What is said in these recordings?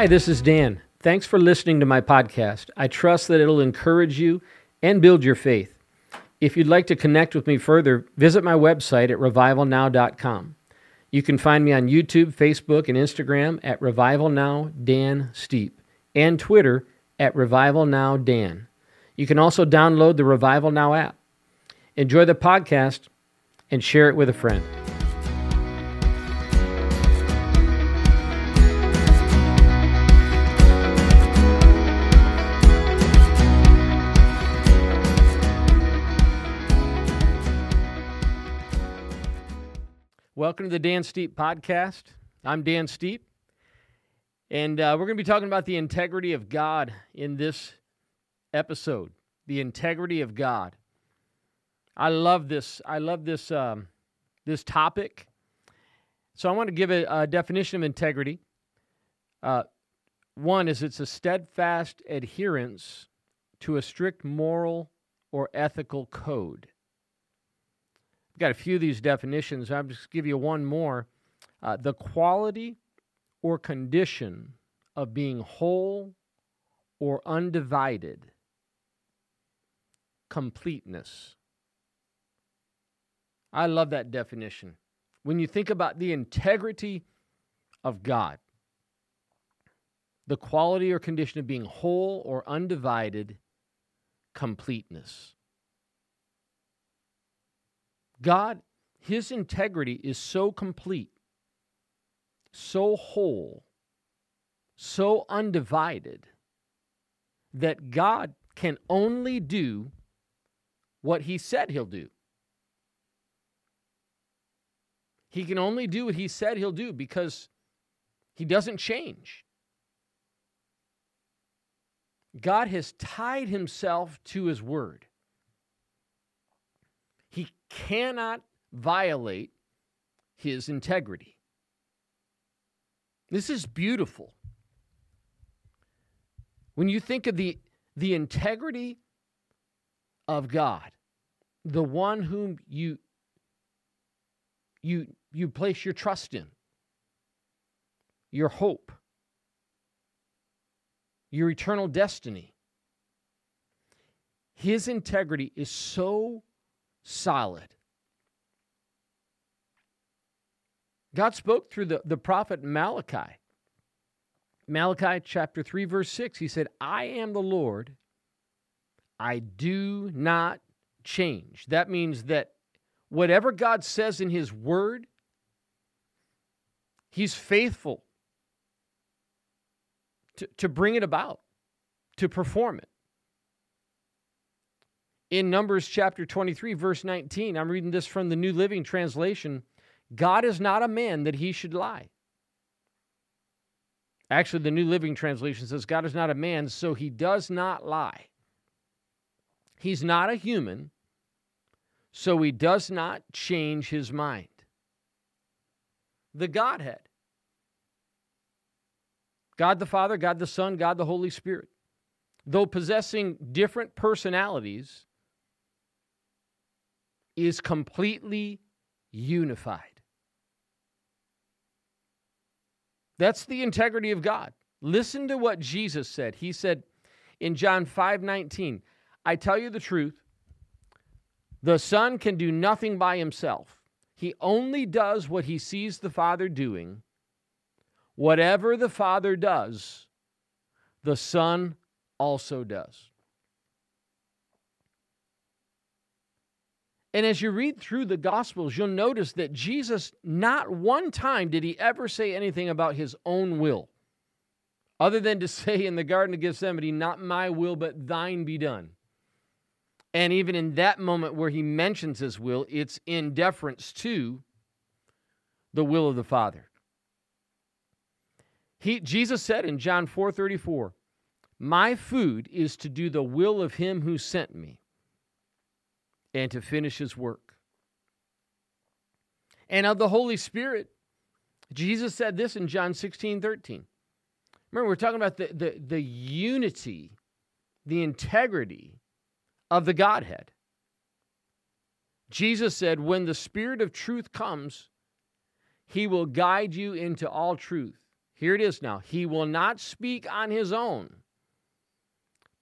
Hi, this is Dan. Thanks for listening to my podcast. I trust that it'll encourage you and build your faith. If you'd like to connect with me further, visit my website at revivalnow.com. You can find me on YouTube, Facebook, and Instagram at Revival Now Dan Steepe and Twitter at Revival Now Dan. You can also download the Revival Now app. Enjoy the podcast and share it with a friend. Welcome to the Dan Steepe podcast. I'm Dan Steepe, and uh, we're going to be talking about the integrity of God in this episode. The integrity of God. I love this. I love this um, this topic. So I want to give a, a definition of integrity. Uh, one is it's a steadfast adherence to a strict moral or ethical code. Got a few of these definitions. I'll just give you one more. Uh, the quality or condition of being whole or undivided, completeness. I love that definition. When you think about the integrity of God, the quality or condition of being whole or undivided, completeness. God, His integrity is so complete, so whole, so undivided, that God can only do what He said He'll do. He can only do what He said He'll do because He doesn't change. God has tied Himself to His Word cannot violate his integrity. This is beautiful. When you think of the, the integrity of God, the one whom you, you, you place your trust in, your hope, your eternal destiny, his integrity is so solid. God spoke through the, the prophet Malachi. Malachi chapter 3, verse 6, he said, I am the Lord, I do not change. That means that whatever God says in his word, he's faithful to, to bring it about, to perform it in Numbers chapter 23, verse 19. I'm reading this from the New Living Translation. God is not a man that he should lie. Actually, the New Living Translation says, God is not a man, so he does not lie. He's not a human, so he does not change his mind. The Godhead God the Father, God the Son, God the Holy Spirit, though possessing different personalities, is completely unified. That's the integrity of God. Listen to what Jesus said. He said in John 5 19, I tell you the truth, the Son can do nothing by himself. He only does what he sees the Father doing. Whatever the Father does, the Son also does. And as you read through the Gospels, you'll notice that Jesus, not one time did he ever say anything about his own will, other than to say in the Garden of Gethsemane, Not my will, but thine be done. And even in that moment where he mentions his will, it's in deference to the will of the Father. He, Jesus said in John 4 34, My food is to do the will of him who sent me and to finish his work. And of the Holy Spirit, Jesus said this in John 16 13. Remember, we're talking about the, the, the unity, the integrity of the Godhead. Jesus said, When the Spirit of truth comes, he will guide you into all truth. Here it is now. He will not speak on his own,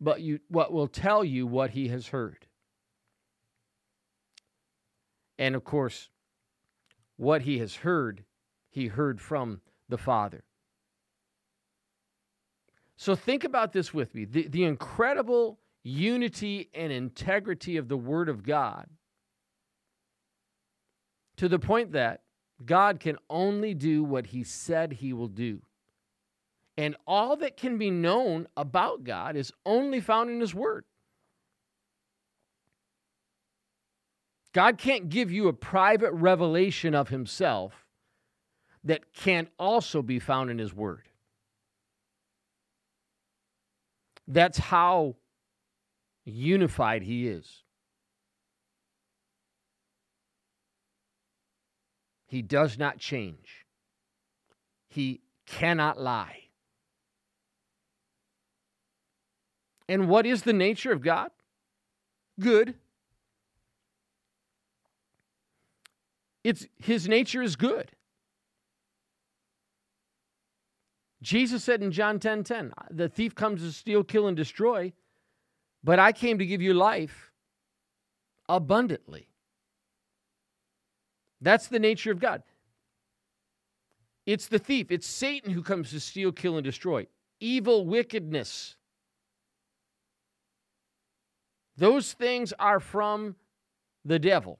but you, what will tell you what he has heard. And of course, what he has heard, he heard from the Father. So think about this with me the, the incredible unity and integrity of the Word of God to the point that God can only do what He said He will do. And all that can be known about God is only found in His Word. God can't give you a private revelation of Himself that can't also be found in His Word. That's how unified he is. He does not change. He cannot lie. And what is the nature of God? Good. It's his nature is good. Jesus said in John 10 10, the thief comes to steal, kill, and destroy, but I came to give you life abundantly. That's the nature of God. It's the thief, it's Satan who comes to steal, kill, and destroy. Evil, wickedness. Those things are from the devil.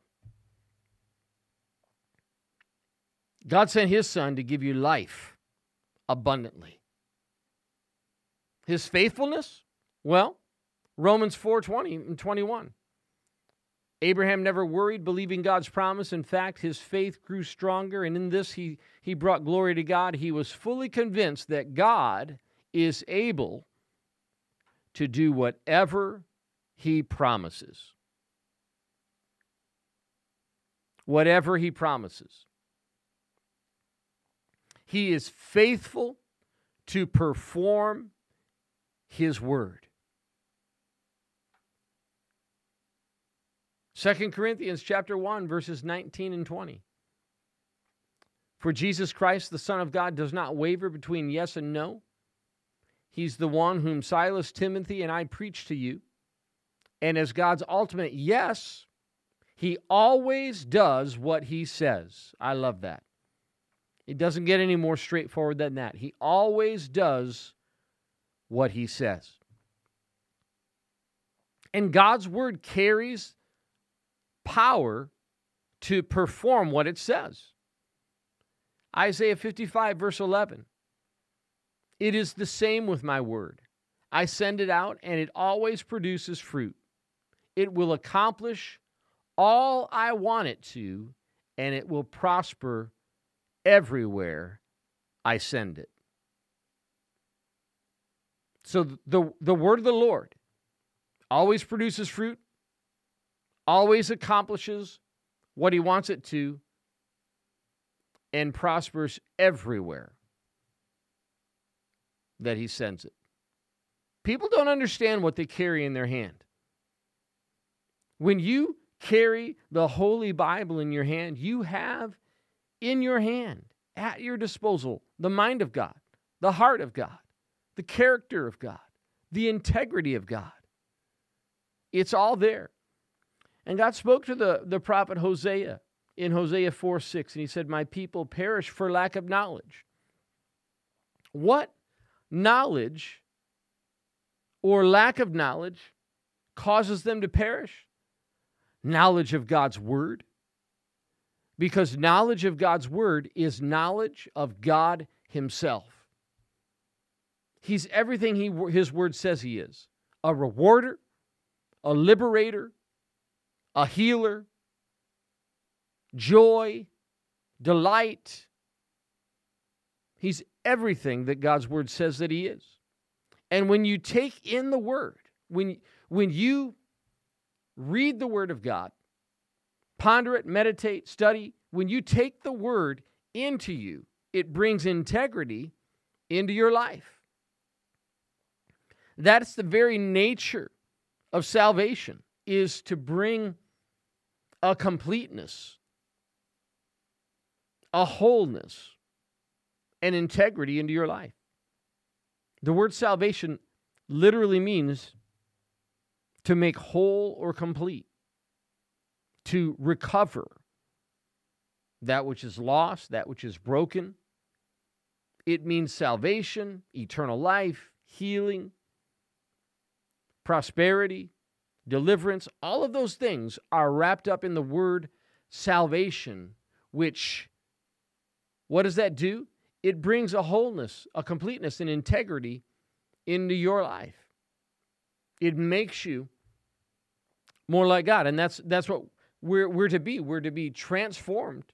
God sent his son to give you life abundantly. His faithfulness? Well, Romans 4:20 and 21. Abraham never worried believing God's promise. In fact, his faith grew stronger, and in this he, he brought glory to God. He was fully convinced that God is able to do whatever he promises. Whatever he promises. He is faithful to perform his word. 2 Corinthians chapter 1 verses 19 and 20. For Jesus Christ the Son of God does not waver between yes and no. He's the one whom Silas, Timothy, and I preach to you. And as God's ultimate yes, he always does what he says. I love that. It doesn't get any more straightforward than that. He always does what he says. And God's word carries power to perform what it says. Isaiah 55, verse 11. It is the same with my word. I send it out, and it always produces fruit. It will accomplish all I want it to, and it will prosper everywhere I send it. So the, the word of the Lord always produces fruit, always accomplishes what he wants it to, and prospers everywhere that he sends it. People don't understand what they carry in their hand. When you carry the Holy Bible in your hand, you have in your hand, at your disposal, the mind of God, the heart of God, the character of God, the integrity of God. It's all there. And God spoke to the, the prophet Hosea in Hosea 4 6, and he said, My people perish for lack of knowledge. What knowledge or lack of knowledge causes them to perish? Knowledge of God's word, because knowledge of God's word is knowledge of God Himself. He's everything he, His word says He is a rewarder, a liberator, a healer, joy, delight. He's everything that God's word says that He is. And when you take in the word, when, when you read the word of God, ponder it, meditate, study. When you take the word into you, it brings integrity into your life. That's the very nature of salvation is to bring a completeness, a wholeness, and integrity into your life. The word salvation literally means to make whole or complete, to recover that which is lost, that which is broken. It means salvation, eternal life, healing, prosperity, deliverance. All of those things are wrapped up in the word salvation, which, what does that do? It brings a wholeness, a completeness, an integrity into your life. It makes you more like God. And that's that's what we're we're to be. We're to be transformed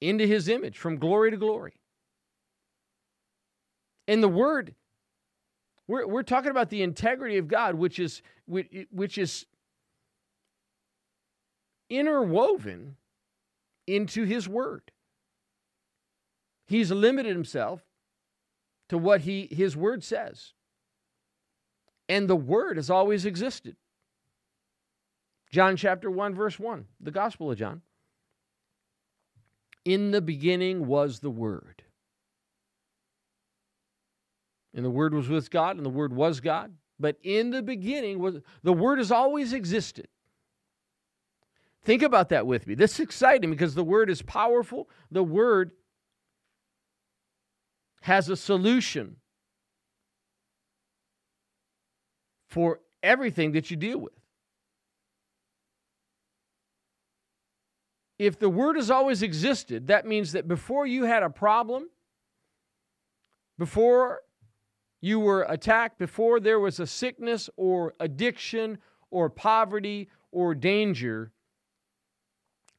into his image from glory to glory. And the word we're, we're talking about the integrity of God, which is which, which is interwoven into his word. He's limited himself to what he his word says. And the word has always existed. John chapter 1 verse 1, the gospel of John. In the beginning was the word. And the word was with God and the word was God, but in the beginning was the word has always existed. Think about that with me. This is exciting because the word is powerful. The word has a solution for everything that you deal with. If the word has always existed, that means that before you had a problem, before you were attacked, before there was a sickness or addiction or poverty or danger,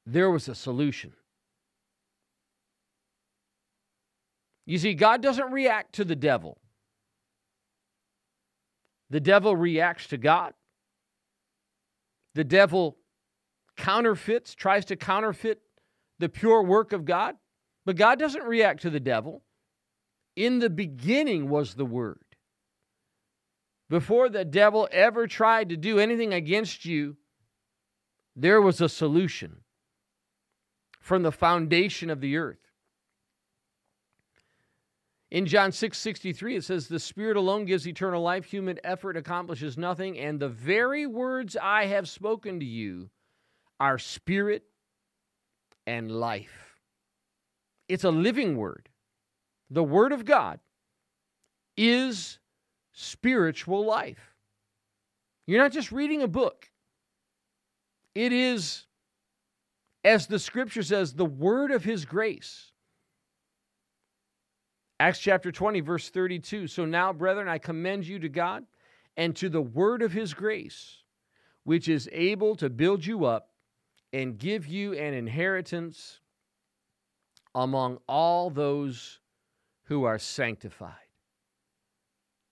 there was a solution. You see, God doesn't react to the devil. The devil reacts to God. The devil counterfeits, tries to counterfeit the pure work of God. But God doesn't react to the devil. In the beginning was the Word. Before the devil ever tried to do anything against you, there was a solution from the foundation of the earth. In John 6 63, it says, The Spirit alone gives eternal life. Human effort accomplishes nothing. And the very words I have spoken to you are spirit and life. It's a living word. The Word of God is spiritual life. You're not just reading a book, it is, as the scripture says, the word of His grace. Acts chapter 20, verse 32. So now, brethren, I commend you to God and to the word of his grace, which is able to build you up and give you an inheritance among all those who are sanctified.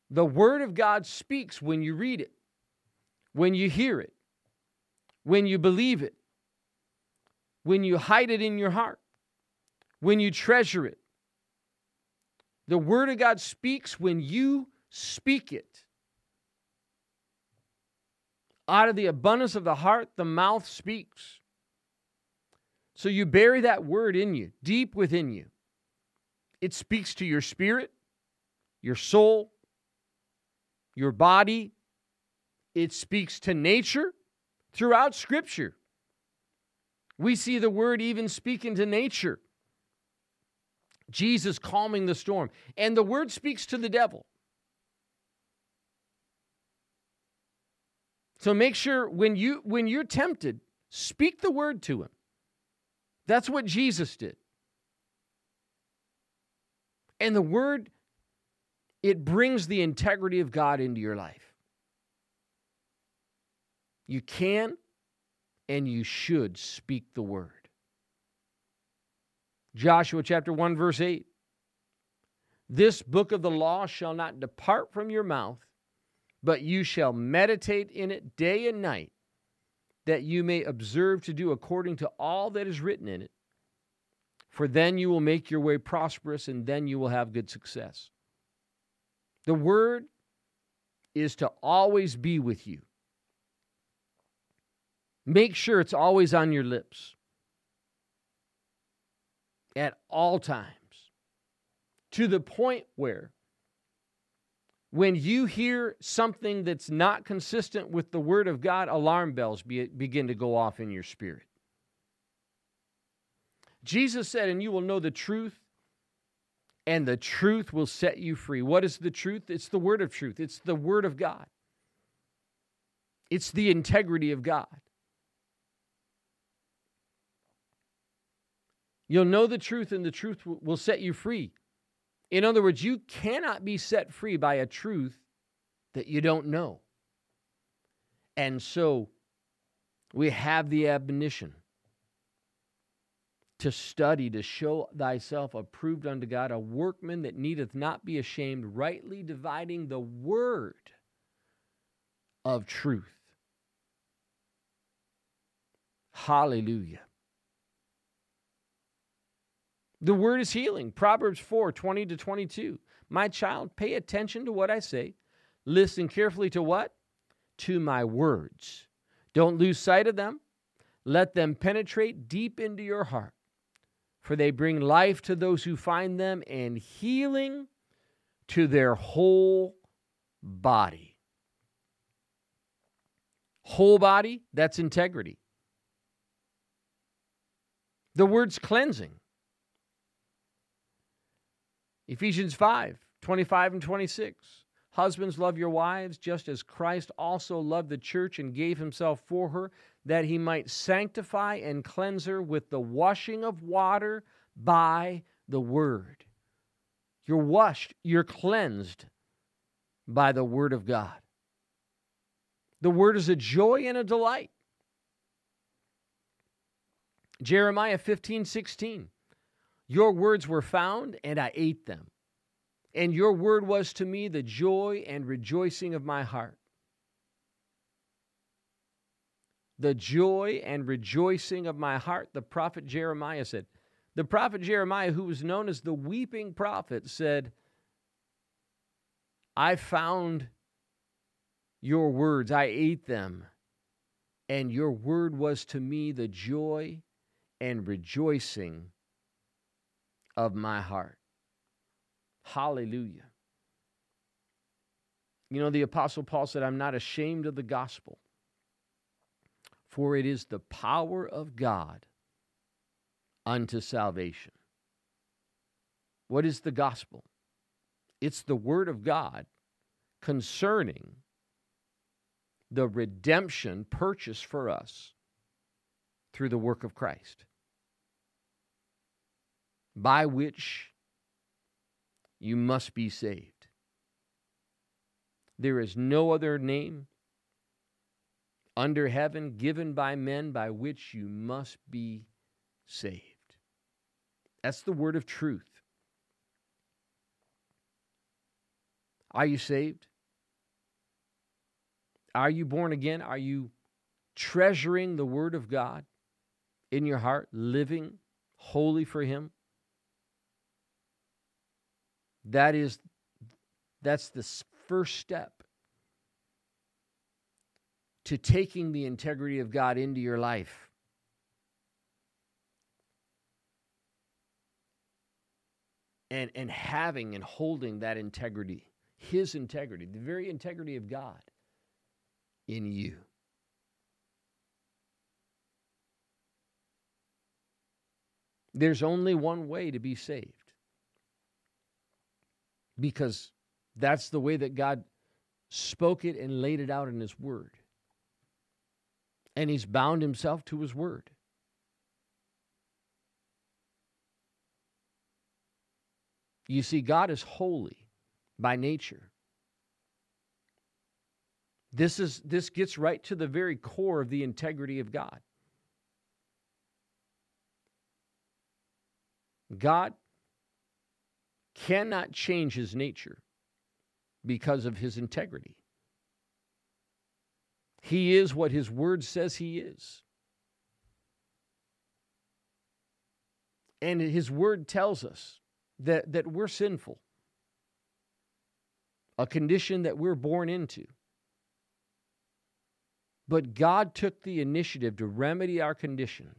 The word of God speaks when you read it, when you hear it, when you believe it, when you hide it in your heart, when you treasure it the Word of God speaks when you speak it. Out of the abundance of the heart, the mouth speaks. So you bury that word in you, deep within you. It speaks to your spirit, your soul, your body. It speaks to nature throughout Scripture. We see the word even speaking to nature. Jesus calming the storm. And the word speaks to the devil. So make sure when you when you're tempted, speak the word to him. That's what Jesus did. And the word it brings the integrity of God into your life. You can and you should speak the word. Joshua chapter 1, verse 8. This book of the law shall not depart from your mouth, but you shall meditate in it day and night, that you may observe to do according to all that is written in it. For then you will make your way prosperous, and then you will have good success. The word is to always be with you. Make sure it's always on your lips at all times. to the point where when you hear something that's not consistent with the Word of God, alarm bells be, begin to go off in your spirit. Jesus said, And you will know the truth, and the truth will set you free. What is the truth? It's the Word of truth, it's the Word of God, it's the integrity of God. You'll know the truth, and the truth will set you free. In other words, you cannot be set free by a truth that you don't know. And so we have the admonition to study, to show thyself approved unto God, a workman that needeth not be ashamed, rightly dividing the word of truth. Hallelujah. The word is healing. Proverbs 4 20 to 22. My child, pay attention to what I say. Listen carefully to what? To my words. Don't lose sight of them. Let them penetrate deep into your heart, for they bring life to those who find them and healing to their whole body. Whole body, that's integrity. The word's cleansing. Ephesians 5 25 and 26. Husbands, love your wives, just as Christ also loved the church and gave himself for her, that he might sanctify and cleanse her with the washing of water by the word. You're washed, you're cleansed by the word of God. The word is a joy and a delight. Jeremiah 15 16. Your words were found, and I ate them. And your word was to me the joy and rejoicing of my heart. The joy and rejoicing of my heart, the prophet Jeremiah said. The prophet Jeremiah, who was known as the weeping prophet, said, I found your words, I ate them, and your word was to me the joy and rejoicing of my heart. Hallelujah. You know, the Apostle Paul said, I'm not ashamed of the gospel, for it is the power of God unto salvation. What is the gospel? It's the word of God concerning the redemption purchased for us through the work of Christ by which you must be saved. There is no other name under heaven given by men by which you must be saved. That's the word of truth. Are you saved? Are you born again? Are you treasuring the word of God in your heart, living holy for Him? That is that's the first step to taking the integrity of God into your life. And, and having and holding that integrity, His integrity, the very integrity of God in you. There's only one way to be saved because that's the way that God spoke it and laid it out in His Word. And He's bound Himself to His Word. You see, God is holy by nature. This, is, this gets right to the very core of the integrity of God. God cannot change his nature because of his integrity. He is what his word says he is. And his word tells us that, that we're sinful, a condition that we're born into. But God took the initiative to remedy our condition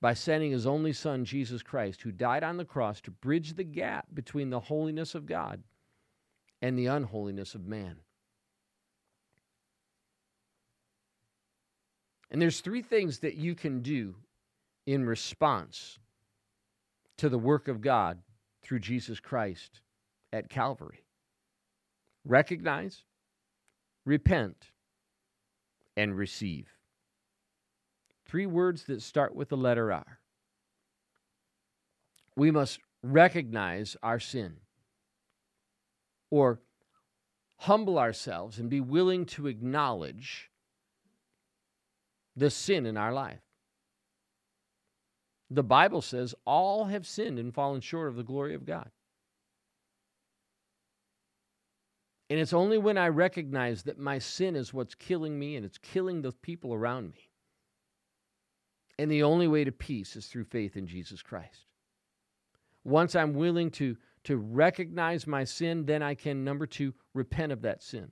by sending his only Son, Jesus Christ, who died on the cross to bridge the gap between the holiness of God and the unholiness of man. And there's three things that you can do in response to the work of God through Jesus Christ at Calvary recognize, repent, and receive. Three words that start with the letter R. We must recognize our sin or humble ourselves and be willing to acknowledge the sin in our life. The Bible says all have sinned and fallen short of the glory of God. And it's only when I recognize that my sin is what's killing me and it's killing the people around me. And the only way to peace is through faith in Jesus Christ. Once I'm willing to, to recognize my sin, then I can, number two, repent of that sin.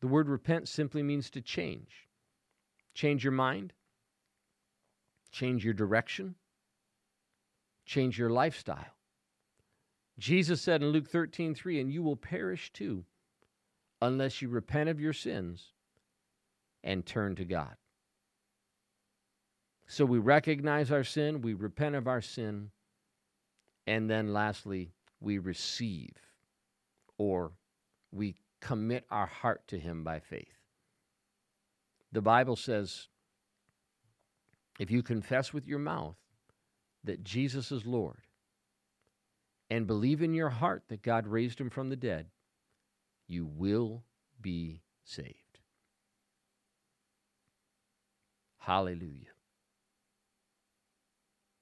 The word repent simply means to change. Change your mind, change your direction, change your lifestyle. Jesus said in Luke 13, 3, and you will perish too unless you repent of your sins and turn to God. So we recognize our sin, we repent of our sin, and then lastly, we receive or we commit our heart to Him by faith. The Bible says if you confess with your mouth that Jesus is Lord and believe in your heart that God raised him from the dead, you will be saved. Hallelujah.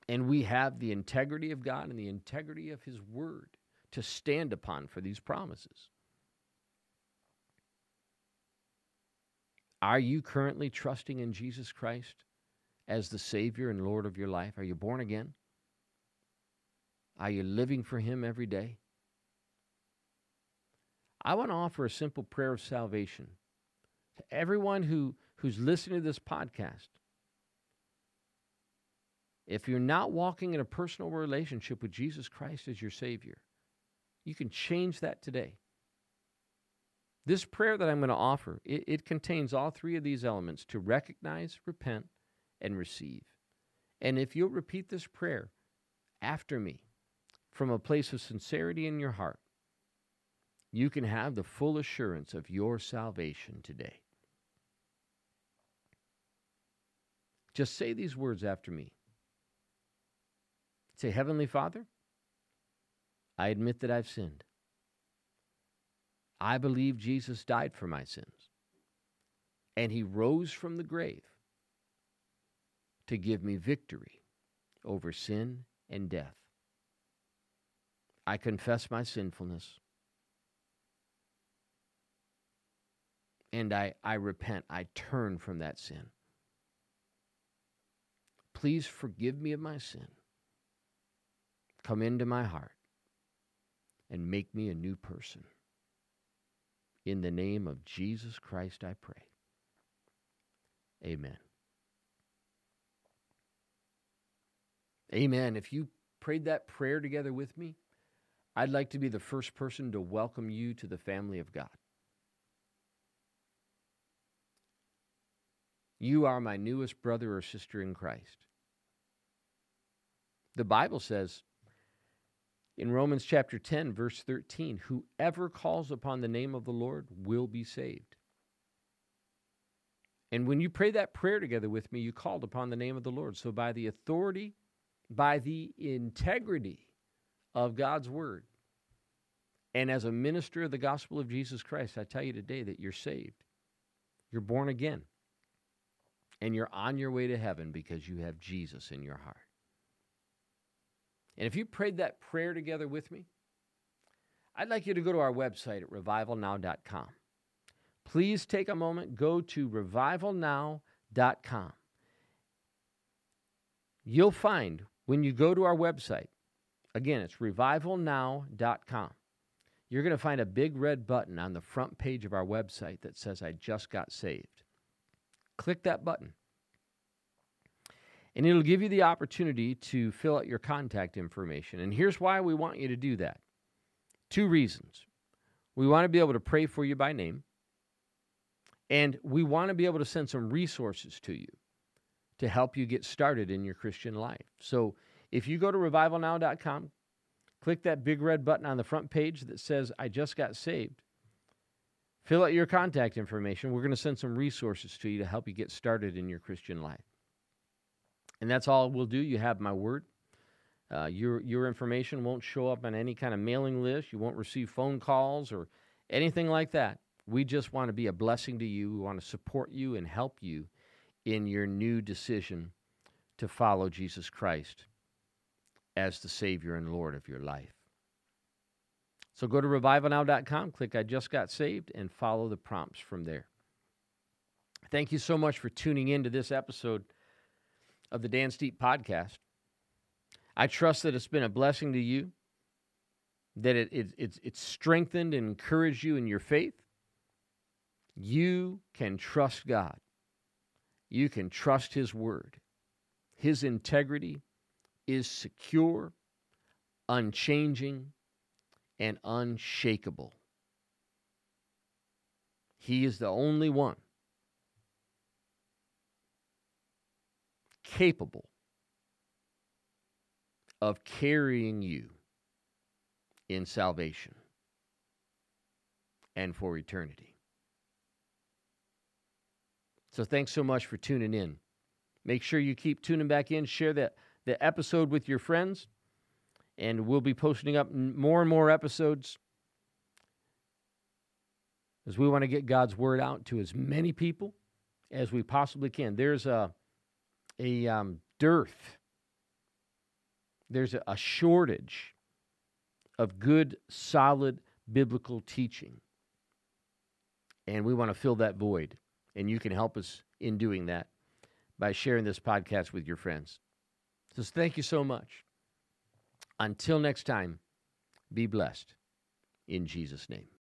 And we have the integrity of God and the integrity of His Word to stand upon for these promises. Are you currently trusting in Jesus Christ as the Savior and Lord of your life? Are you born again? Are you living for Him every day? I want to offer a simple prayer of salvation to everyone who, who's listening to this podcast. If you're not walking in a personal relationship with Jesus Christ as your Savior, you can change that today. This prayer that I'm going to offer, it, it, contains all three of these elements to recognize, repent, and receive. And if you'll repeat this prayer after me from a place of sincerity in your heart, you can have the full assurance of your salvation today. Just say these words after me. Say, Heavenly Father, I admit that I've sinned. I believe Jesus died for my sins, and he rose from the grave to give me victory over sin and death. I confess my sinfulness. And I, I repent. I turn from that sin. Please forgive me of my sin. Come into my heart and make me a new person. In the name of Jesus Christ, I pray. Amen. Amen. If you prayed that prayer together with me, I'd like to be the first person to welcome you to the family of God. You are my newest brother or sister in Christ. The Bible says in Romans chapter 10, verse 13, whoever calls upon the name of the Lord will be saved. And when you pray that prayer together with me, you called upon the name of the Lord. So by the authority by the integrity of God's word. And as a minister of the gospel of Jesus Christ, I tell you today that you're saved. You're born again. And you're on your way to heaven because you have Jesus in your heart. And if you prayed that prayer together with me, I'd like you to go to our website at revivalnow.com. Please take a moment, go to revivalnow.com. You'll find when you go to our website, again, it's revivalnow.com. You're going to find a big red button on the front page of our website that says, I just got saved. Click that button. And it'll give you the opportunity to fill out your contact information. And here's why we want you to do that two reasons. We want to be able to pray for you by name, and we want to be able to send some resources to you to help you get started in your Christian life. So if you go to revivalnow.com, click that big red button on the front page that says, I just got saved. Fill out your contact information. We're going to send some resources to you to help you get started in your Christian life. And that's all we'll do. You have my word. Uh, your, your information won't show up on any kind of mailing list. You won't receive phone calls or anything like that. We just want to be a blessing to you. We want to support you and help you in your new decision to follow Jesus Christ as the Savior and Lord of your life. So go to revivalnow.com, click I just got saved, and follow the prompts from there. Thank you so much for tuning in to this episode of the Dan Steepe podcast. I trust that it's been a blessing to you, that it, it, it's, it's strengthened and encouraged you in your faith. You can trust God. You can trust His Word. His integrity is secure, unchanging, and unshakable. He is the only one capable of carrying you in salvation and for eternity. So thanks so much for tuning in. Make sure you keep tuning back in, share that the episode with your friends, and we'll be posting up more and more episodes as we want to get God's word out to as many people as we possibly can. There's a a um, dearth there's a shortage of good, solid biblical teaching. And we want to fill that void. And you can help us in doing that by sharing this podcast with your friends. So thank you so much. Until next time, be blessed in Jesus' name.